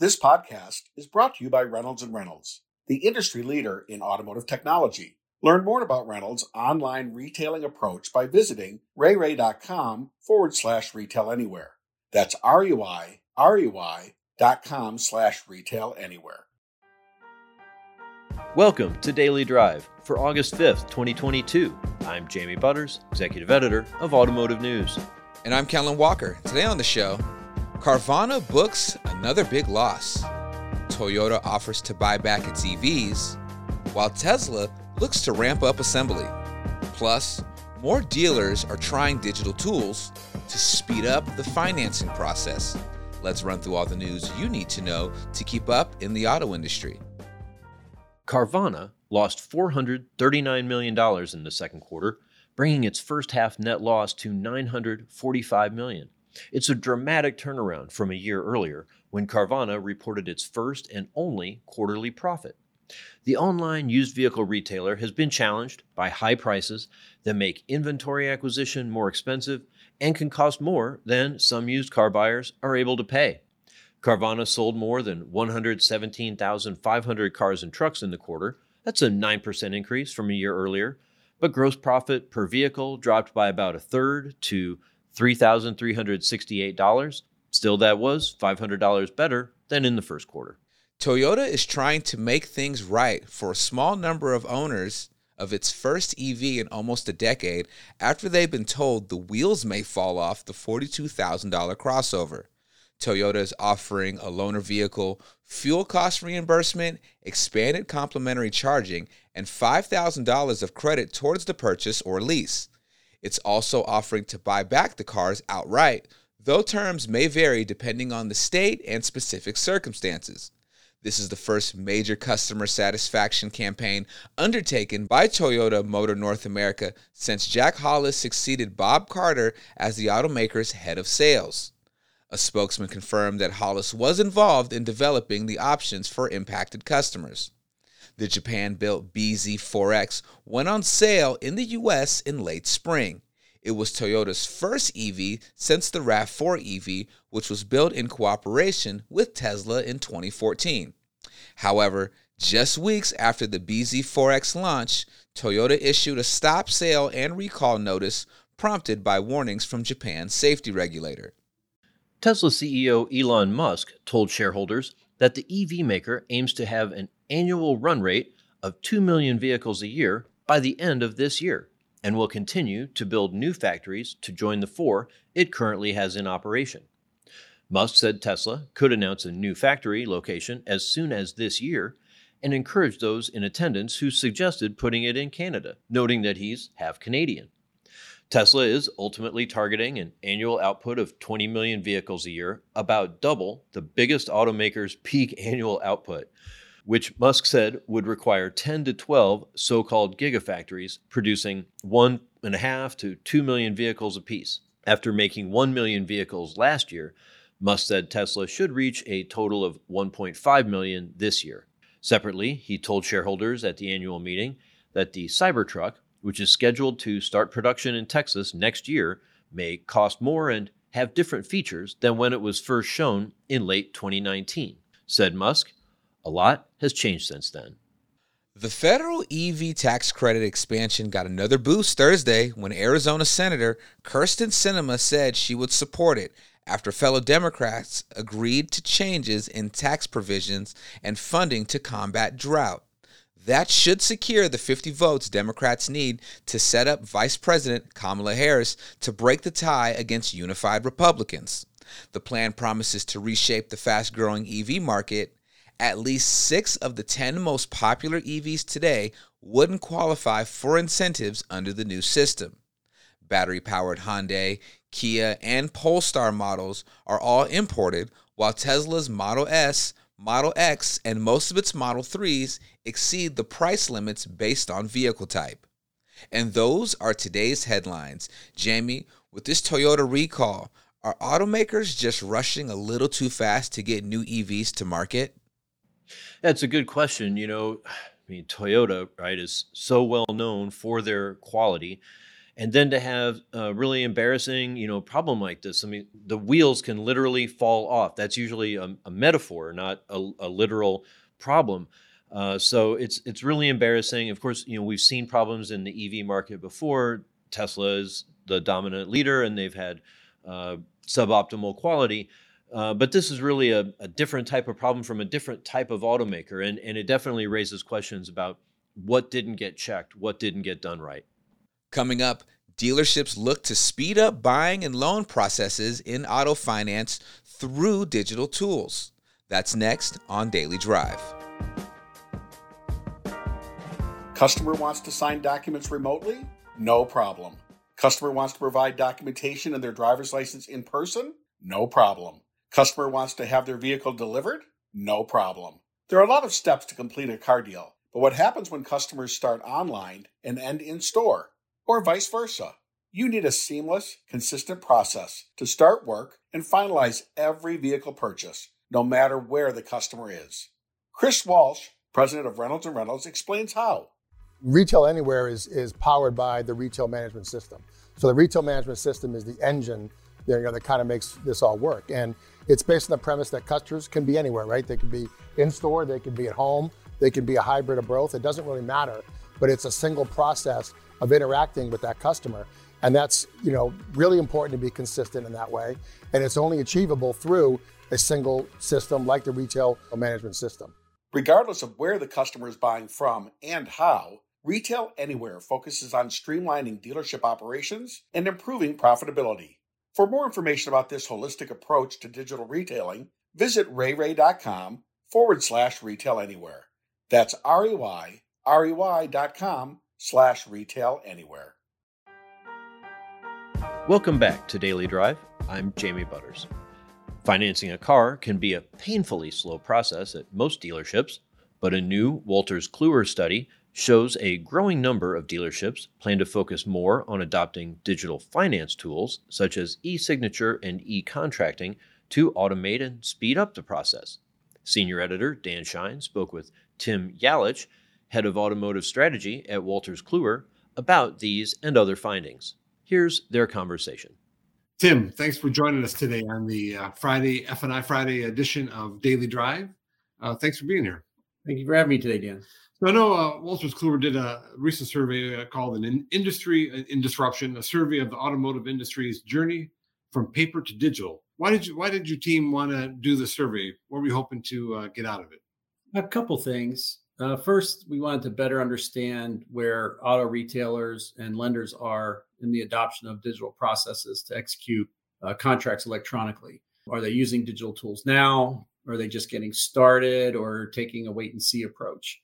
This podcast is brought to you by Reynolds and Reynolds, the industry leader in automotive technology. Learn more about Reynolds' online retailing approach by visiting reyrey.com forward slash retail anywhere. That's R-U-I, R-U-I dot com slash retail anywhere. Welcome to Daily Drive for August 5th, 2022. I'm Jamie Butters, Executive Editor of Automotive News. And I'm Kellen Walker. Today on the show, Carvana books another big loss. Toyota offers to buy back its EVs, while Tesla looks to ramp up assembly. Plus, more dealers are trying digital tools to speed up the financing process. Let's run through all the news you need to know to keep up in the auto industry. Carvana lost $439 million in the second quarter, bringing its first half net loss to $945 million. It's a dramatic turnaround from a year earlier when Carvana reported its first and only quarterly profit. The online used vehicle retailer has been challenged by high prices that make inventory acquisition more expensive and can cost more than some used car buyers are able to pay. Carvana sold more than 117,500 cars and trucks in the quarter. That's a 9% increase from a year earlier. But gross profit per vehicle dropped by about a third to $3,368. Still, that was $500 better than in the first quarter. Toyota is trying to make things right for a small number of owners of its first EV in almost a decade after they've been told the wheels may fall off the $42,000 crossover. Toyota is offering a loaner vehicle fuel cost reimbursement, expanded complimentary charging, and $5,000 of credit towards the purchase or lease. It's also offering to buy back the cars outright, though terms may vary depending on the state and specific circumstances. This is the first major customer satisfaction campaign undertaken by Toyota Motor North America since Jack Hollis succeeded Bob Carter as the automaker's head of sales. A spokesman confirmed that Hollis was involved in developing the options for impacted customers. The Japan built BZ4X went on sale in the US in late spring. It was Toyota's first EV since the RAV4 EV, which was built in cooperation with Tesla in 2014. However, just weeks after the BZ4X launch, Toyota issued a stop sale and recall notice prompted by warnings from Japan's safety regulator. Tesla CEO Elon Musk told shareholders that the EV maker aims to have an annual run rate of 2 million vehicles a year by the end of this year and will continue to build new factories to join the four it currently has in operation. Musk said Tesla could announce a new factory location as soon as this year and encouraged those in attendance who suggested putting it in Canada, noting that he's half Canadian. Tesla is ultimately targeting an annual output of 20 million vehicles a year, about double the biggest automaker's peak annual output which Musk said would require 10 to 12 so called gigafactories producing 1.5 to 2 million vehicles apiece. After making 1 million vehicles last year, Musk said Tesla should reach a total of 1.5 million this year. Separately, he told shareholders at the annual meeting that the Cybertruck, which is scheduled to start production in Texas next year, may cost more and have different features than when it was first shown in late 2019. Said Musk, a lot has changed since then. The federal EV tax credit expansion got another boost Thursday when Arizona Senator Kyrsten Sinema said she would support it after fellow Democrats agreed to changes in tax provisions and funding to combat drought. That should secure the 50 votes Democrats need to set up Vice President Kamala Harris to break the tie against unified Republicans. The plan promises to reshape the fast growing EV market at least six of the 10 most popular EVs today wouldn't qualify for incentives under the new system. Battery powered Hyundai, Kia, and Polestar models are all imported, while Tesla's Model S, Model X, and most of its Model 3s exceed the price limits based on vehicle type. And those are today's headlines. Jamie, with this Toyota recall, are automakers just rushing a little too fast to get new EVs to market? That's a good question. You know, I mean, Toyota, right, is so well known for their quality. and then to have a really embarrassing you know problem like this i mean the wheels can literally fall off that's usually a, a metaphor not a, a literal problem uh, so it's it's really embarrassing of course you know we've seen problems in the ev market before tesla is the dominant leader and they've had uh, suboptimal quality uh, but this is really a, a, different type of problem from a different type of automaker and, and it definitely raises questions about what didn't get checked what didn't get done right Coming up, dealerships look to speed up buying and loan processes in auto finance through digital tools. That's next on Daily Drive. Customer wants to sign documents remotely? No problem. Customer wants to provide documentation and their driver's license in person? No problem. Customer wants to have their vehicle delivered? No problem. There are a lot of steps to complete a car deal, but what happens when customers start online and end in store? or vice versa. You need a seamless, consistent process to start work and finalize every vehicle purchase, no matter where the customer is. Chris Walsh, president of Reynolds and Reynolds, explains how. Retail Anywhere is, is powered by the retail management system. So the retail management system is the engine you know, that kind of makes this all work. And it's based on the premise that customers can be anywhere, right? They can be in store, they can be at home, they can be a hybrid of both. It doesn't really matter, but it's a single process of interacting with that customer. And that's, you know, really important to be consistent in that way. And it's only achievable through a single system like the retail management system. Regardless of where the customer is buying from and how, Retail Anywhere focuses on streamlining dealership operations and improving profitability. For more information about this holistic approach to digital retailing, visit reyrey.com forward slash retail anywhere. That's R E Y, R E Y dot com slash retail anywhere. Welcome back to Daily Drive. I'm Jamie Butters. Financing a car can be a painfully slow process at most dealerships, but a new Wolters Kluwer study shows a growing number of dealerships plan to focus more on adopting digital finance tools such as e signature and e contracting to automate and speed up the process. Senior editor Dan Shine spoke with Tim Yalich, head of automotive strategy at Wolters Kluwer, about these and other findings. Here's their conversation. Tim, thanks for joining us today on the uh, Friday F&I Friday edition of Daily Drive. Uh, thanks for being here. Thank you for having me today, Dan. I know uh, Wolters Kluwer did a recent survey uh, called "An Industry uh, in Disruption," a survey of the automotive industry's journey from paper to digital. Why did you Why did your team want to do the survey? What were you hoping to uh, get out of it? A couple things. Uh, first, we wanted to better understand where auto retailers and lenders are in the adoption of digital processes to execute uh, contracts electronically. Are they using digital tools now? Are they just getting started or taking a wait and see approach?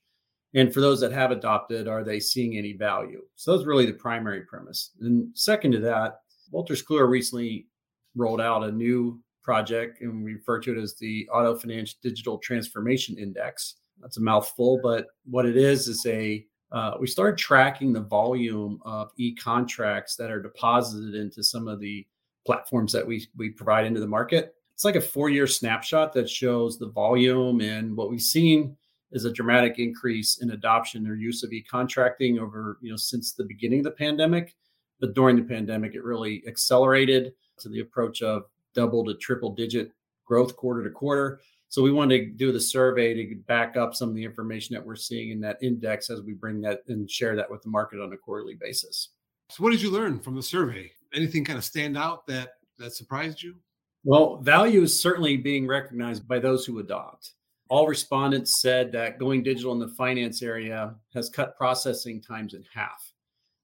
And for those that have adopted, are they seeing any value? So that's really the primary premise. And second to that, Wolters Kluwer recently rolled out a new project, and we refer to it as the Auto Finance Digital Transformation Index that's a mouthful, but what it is is a uh, we started tracking the volume of e-contracts that are deposited into some of the platforms that we we provide into the market. It's like a four-year snapshot that shows the volume, and what we've seen is a dramatic increase in adoption or use of e-contracting over you know since the beginning of the pandemic. But during the pandemic, it really accelerated to the approach of double to triple digit growth quarter to quarter. So we wanted to do the survey to back up some of the information that we're seeing in that index as we bring that and share that with the market on a quarterly basis. So what did you learn from the survey? Anything kind of stand out that that surprised you? Well, value is certainly being recognized by those who adopt. All respondents said that going digital in the finance area has cut processing times in half.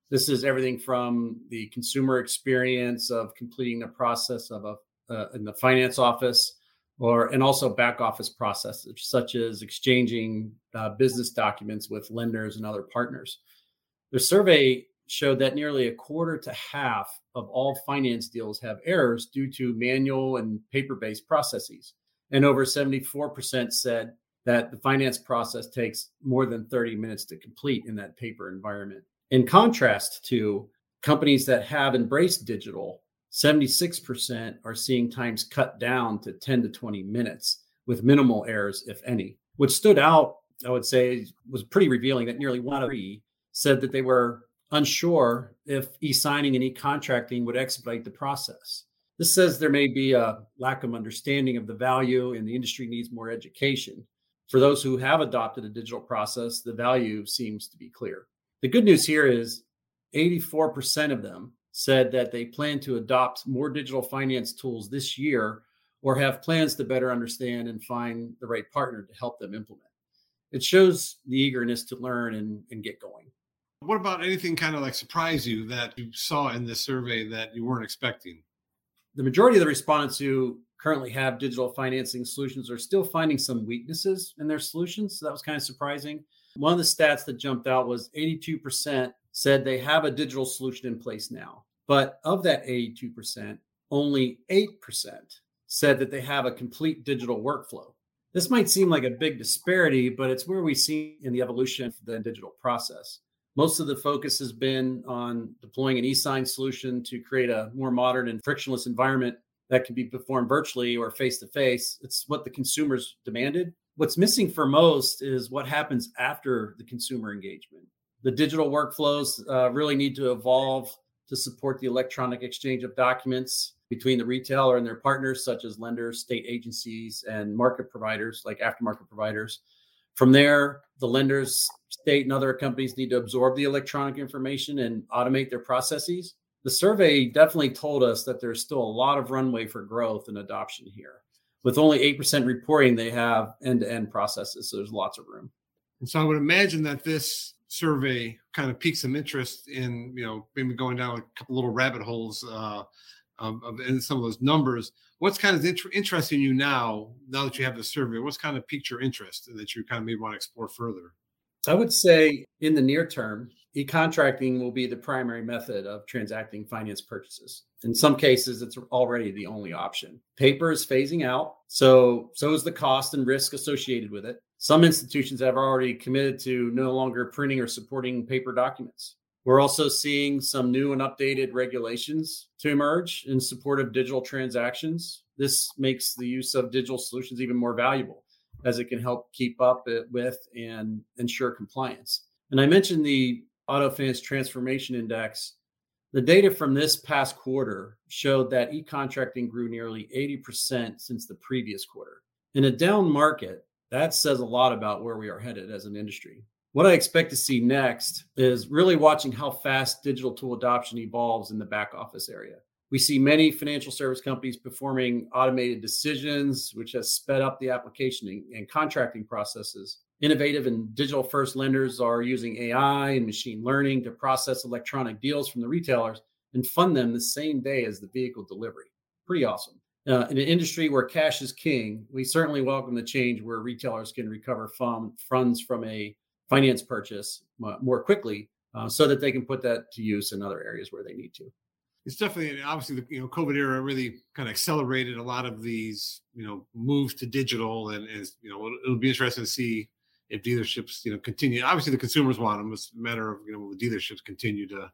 This is everything from the consumer experience of completing the process of a uh, in the finance office or and also back office processes such as exchanging uh, business documents with lenders and other partners. The survey showed that nearly a quarter to half of all finance deals have errors due to manual and paper-based processes, and over 74% said that the finance process takes more than 30 minutes to complete in that paper environment. In contrast to companies that have embraced digital 76% are seeing times cut down to 10 to 20 minutes with minimal errors, if any. What stood out, I would say, was pretty revealing that nearly one of three said that they were unsure if e signing and e contracting would expedite the process. This says there may be a lack of understanding of the value and the industry needs more education. For those who have adopted a digital process, the value seems to be clear. The good news here is 84% of them said that they plan to adopt more digital finance tools this year or have plans to better understand and find the right partner to help them implement. It shows the eagerness to learn and, and get going. What about anything kind of like surprise you that you saw in this survey that you weren't expecting? The majority of the respondents who currently have digital financing solutions are still finding some weaknesses in their solutions. So that was kind of surprising. One of the stats that jumped out was 82% said they have a digital solution in place now. But of that 82%, only 8% said that they have a complete digital workflow. This might seem like a big disparity, but it's where we see in the evolution of the digital process. Most of the focus has been on deploying an e-sign solution to create a more modern and frictionless environment that can be performed virtually or face to face. It's what the consumers demanded. What's missing for most is what happens after the consumer engagement. The digital workflows uh, really need to evolve to support the electronic exchange of documents between the retailer and their partners, such as lenders, state agencies, and market providers like aftermarket providers. From there, the lenders, state, and other companies need to absorb the electronic information and automate their processes. The survey definitely told us that there's still a lot of runway for growth and adoption here. With only 8% reporting, they have end to end processes. So there's lots of room. And so I would imagine that this survey kind of piqued some interest in, you know, maybe going down a couple little rabbit holes uh, of, in some of those numbers. What's kind of inter- interesting you now, now that you have the survey? What's kind of piqued your interest that you kind of maybe want to explore further? I would say in the near term, e-contracting will be the primary method of transacting finance purchases. In some cases, it's already the only option. Paper is phasing out, so so is the cost and risk associated with it. Some institutions have already committed to no longer printing or supporting paper documents. We're also seeing some new and updated regulations to emerge in support of digital transactions. This makes the use of digital solutions even more valuable as it can help keep up with and ensure compliance. And I mentioned the Auto Finance Transformation Index. The data from this past quarter showed that e contracting grew nearly 80% since the previous quarter. In a down market, that says a lot about where we are headed as an industry. What I expect to see next is really watching how fast digital tool adoption evolves in the back office area. We see many financial service companies performing automated decisions, which has sped up the application and contracting processes. Innovative and digital first lenders are using AI and machine learning to process electronic deals from the retailers and fund them the same day as the vehicle delivery. Pretty awesome. Uh, in an industry where cash is king, we certainly welcome the change where retailers can recover funds from a finance purchase more quickly uh, so that they can put that to use in other areas where they need to it's definitely obviously the you know COVID era really kind of accelerated a lot of these you know moves to digital, and is you know it'll be interesting to see if dealerships you know continue. Obviously, the consumers want them. It's a matter of you know the dealerships continue to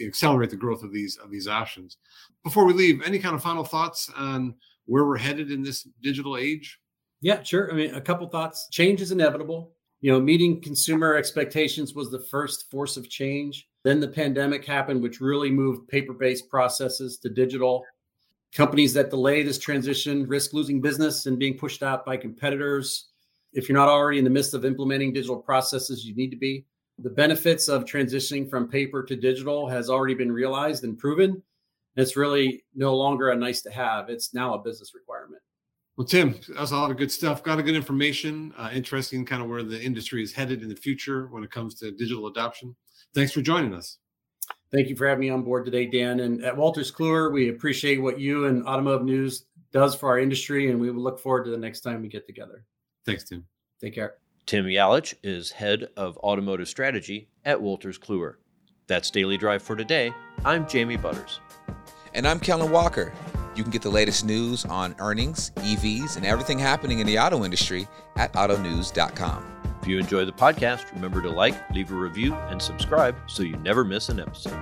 accelerate the growth of these of these options. Before we leave, any kind of final thoughts on where we're headed in this digital age? Yeah, sure. I mean, a couple thoughts. Change is inevitable you know, meeting consumer expectations was the first force of change. Then the pandemic happened, which really moved paper based processes to digital. Companies that delay this transition risk losing business and being pushed out by competitors. If you're not already in the midst of implementing digital processes, you need to be. The benefits of transitioning from paper to digital has already been realized and proven. It's really no longer a nice to have, it's now a business requirement. Well, Tim, that's a lot of good stuff. Got a good information. Uh, interesting, kind of where the industry is headed in the future when it comes to digital adoption. Thanks for joining us. Thank you for having me on board today, Dan. And at Wolters Kluwer, we appreciate what you and Automotive News does for our industry, and we will look forward to the next time we get together. Thanks, Tim. Take care. Tim Yalich is head of automotive strategy at Wolters Kluwer. That's Daily Drive for today. I'm Jamie Butters. And I'm Kellen Walker. You can get the latest news on earnings, EVs, and everything happening in the auto industry at autonews.com. If you enjoy the podcast, remember to like, leave a review, and subscribe so you never miss an episode.